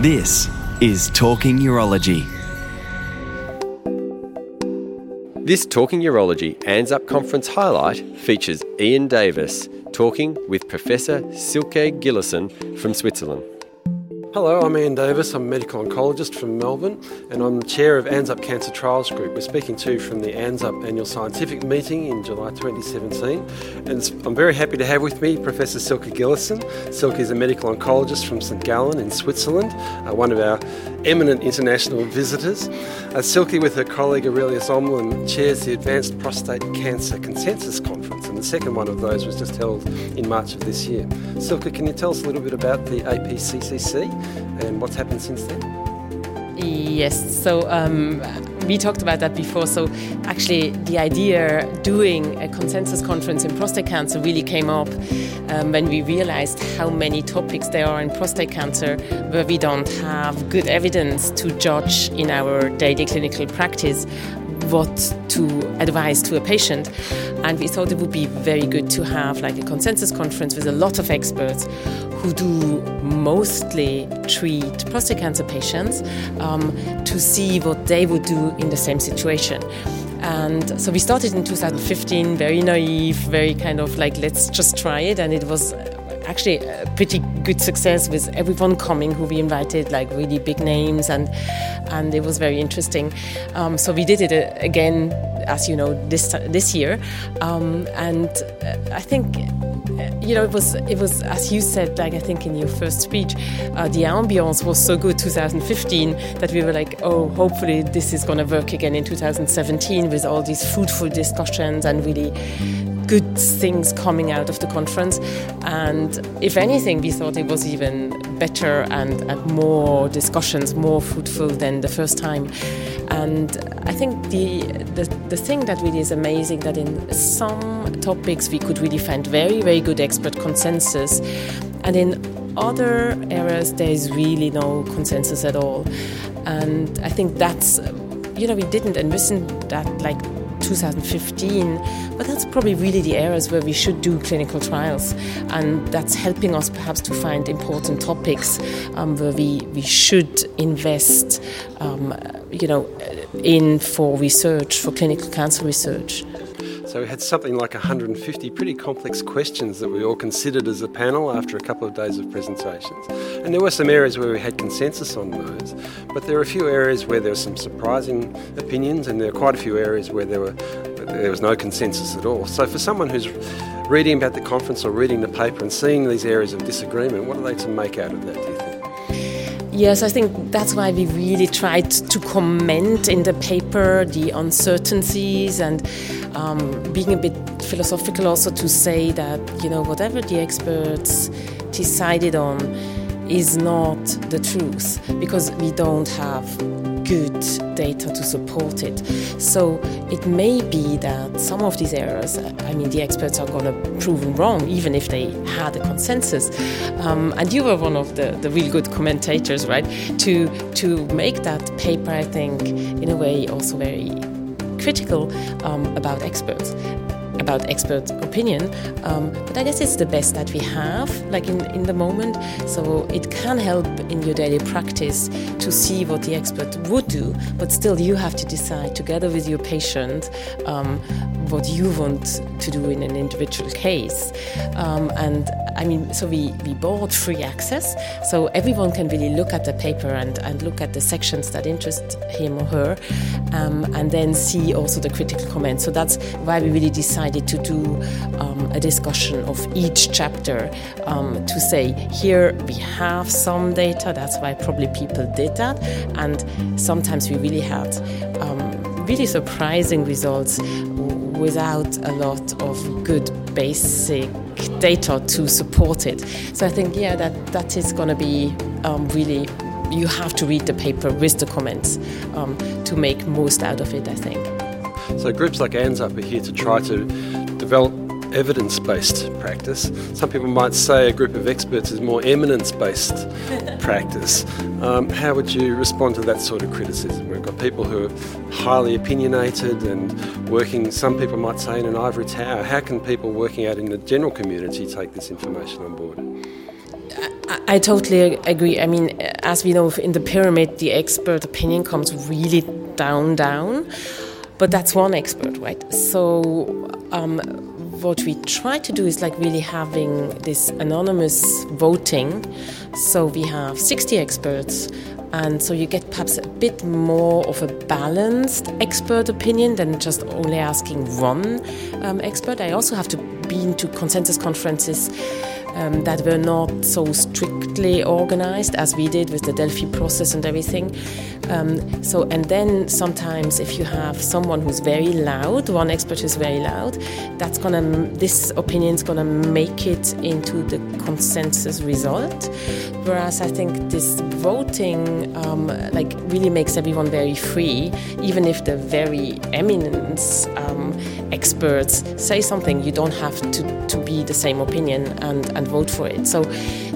This is Talking Urology. This Talking Urology ANZUP conference highlight features Ian Davis talking with Professor Silke Gillessen from Switzerland. Hello, I'm Ian Davis. I'm a medical oncologist from Melbourne and I'm the chair of ANZUP Cancer Trials Group. We're speaking to you from the ANZUP Annual Scientific Meeting in July 2017. And I'm very happy to have with me Professor Silke Gillessen. Silke is a medical oncologist from St Gallen in Switzerland, uh, one of our eminent international visitors. Uh, Silke, with her colleague Aurelius Omlin, chairs the Advanced Prostate Cancer Consensus Conference, and the second one of those was just held in March of this year. Silke, can you tell us a little bit about the APCCC and what's happened since then? Yes, so um, we talked about that before. So actually, the idea doing a consensus conference in prostate cancer really came up um, when we realized how many topics there are in prostate cancer where we don't have good evidence to judge in our daily clinical practice what to advise to a patient. And we thought it would be very good to have like a consensus conference with a lot of experts who do mostly treat prostate cancer patients um, to see what they would do in the same situation. And so we started in 2015, very naive, very kind of like, let's just try it. And it was actually a pretty good success with everyone coming who we invited, like really big names, and and it was very interesting. Um, so we did it uh, again, as you know, this this year, um, and uh, I think you know, it was it was as you said, like I think in your first speech, uh, the ambiance was so good 2015 that we were like, oh, hopefully this is going to work again in 2017 with all these fruitful discussions and really good things coming out of the conference. And if anything, we thought it was even better and, and more discussions, more fruitful than the first time. And I think the, the, the thing that really is amazing that in some topics we could really find very, very good expert consensus. And in other areas, there is really no consensus at all. And I think that's, you know, we didn't envision that like 2015, but that's probably really the areas where we should do clinical trials, and that's helping us perhaps to find important topics um, where we, we should invest, um, you know, in for research, for clinical cancer research. So we had something like 150 pretty complex questions that we all considered as a panel after a couple of days of presentations. And there were some areas where we had consensus on those, but there were a few areas where there were some surprising opinions, and there were quite a few areas where there were there was no consensus at all. So for someone who's reading about the conference or reading the paper and seeing these areas of disagreement, what are they to make out of that? Yes, I think that's why we really tried to comment in the paper the uncertainties and um, being a bit philosophical also to say that, you know, whatever the experts decided on is not the truth because we don't have good data to support it. So it may be that some of these errors, I mean, the experts are going to prove wrong, even if they had a consensus. Um, and you were one of the, the real good commentators, right? To to make that paper, I think, in a way, also very critical um, about experts about expert opinion. Um, but I guess it's the best that we have, like in, in the moment. So it can help in your daily practice to see what the expert would do, but still you have to decide together with your patient um, what you want to do in an individual case. Um, and I mean, so we, we bought free access, so everyone can really look at the paper and, and look at the sections that interest him or her, um, and then see also the critical comments. So that's why we really decided to do um, a discussion of each chapter um, to say, here we have some data, that's why probably people did that, and sometimes we really had um, really surprising results without a lot of good basic data to support it. So I think, yeah, that, that is going to be um, really, you have to read the paper with the comments um, to make most out of it, I think. So groups like ANZUP are here to try to develop evidence based practice. Some people might say a group of experts is more eminence based practice. Um, how would you respond to that sort of criticism? We've got people who are highly opinionated and working, some people might say, in an ivory tower. How can people working out in the general community take this information on board? I, I totally agree. I mean, as we know, in the pyramid, the expert opinion comes really down, down. But that's one expert, right? So, um, what we try to do is like really having this anonymous voting. So, we have 60 experts and so you get perhaps a bit more of a balanced expert opinion than just only asking one um, expert. I also have to be into consensus conferences um, that were not so strictly organized as we did with the Delphi process and everything. Um, so, and then sometimes if you have someone who's very loud, one expert who's very loud, that's gonna this opinion is gonna make it into the consensus result. Whereas I think this voting um, like really makes everyone very free, even if the very eminent um, experts say something, you don't have to, to be the same opinion and, and vote for it. So,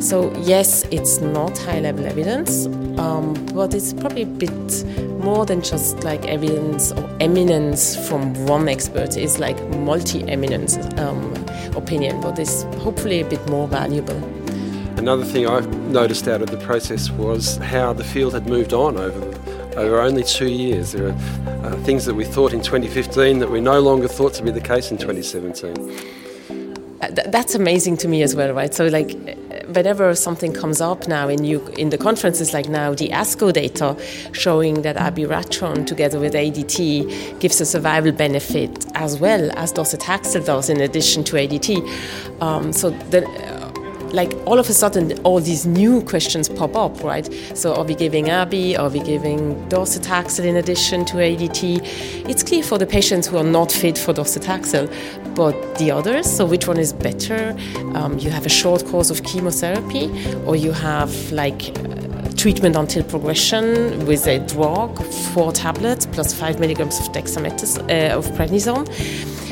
so yes, it's not high level evidence, um, but it's probably a bit more than just like evidence or eminence from one expert. It's like multi eminence um, opinion, but it's hopefully a bit more valuable. Another thing I've noticed out of the process was how the field had moved on over over only two years. There are uh, things that we thought in 2015 that we no longer thought to be the case in 2017. Uh, that's amazing to me as well, right? So, like, whenever something comes up now in you in the conferences, like now the ASCO data showing that abiraterone together with ADT gives a survival benefit as well as docetaxel does in addition to ADT. Um, so the like all of a sudden all these new questions pop up, right? So are we giving ABI? Are we giving docetaxel in addition to ADT? It's clear for the patients who are not fit for docetaxel, but the others, so which one is better? Um, you have a short course of chemotherapy or you have like treatment until progression with a drug, four tablets plus five milligrams of dexamethasone, uh, of prednisone.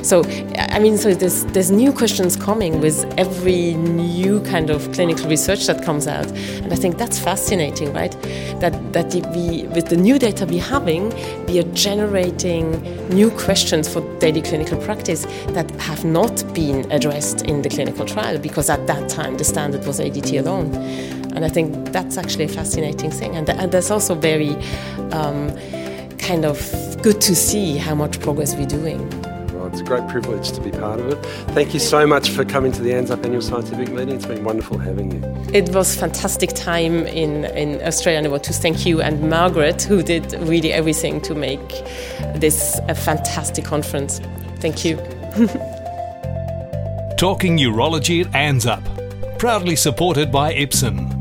So, I mean, so there's, there's new questions coming with every new kind of clinical research that comes out. And I think that's fascinating, right? That, that we, with the new data we're having, we are generating new questions for daily clinical practice that have not been addressed in the clinical trial because at that time the standard was ADT alone. And I think that's actually a fascinating thing. And, and that's also very um, kind of good to see how much progress we're doing. It's a great privilege to be part of it. Thank you so much for coming to the ANZUP Annual Scientific Meeting. It's been wonderful having you. It was fantastic time in, in Australia, and I want to thank you and Margaret, who did really everything to make this a fantastic conference. Thank you. Talking Urology at ANZUP, proudly supported by Ipsen.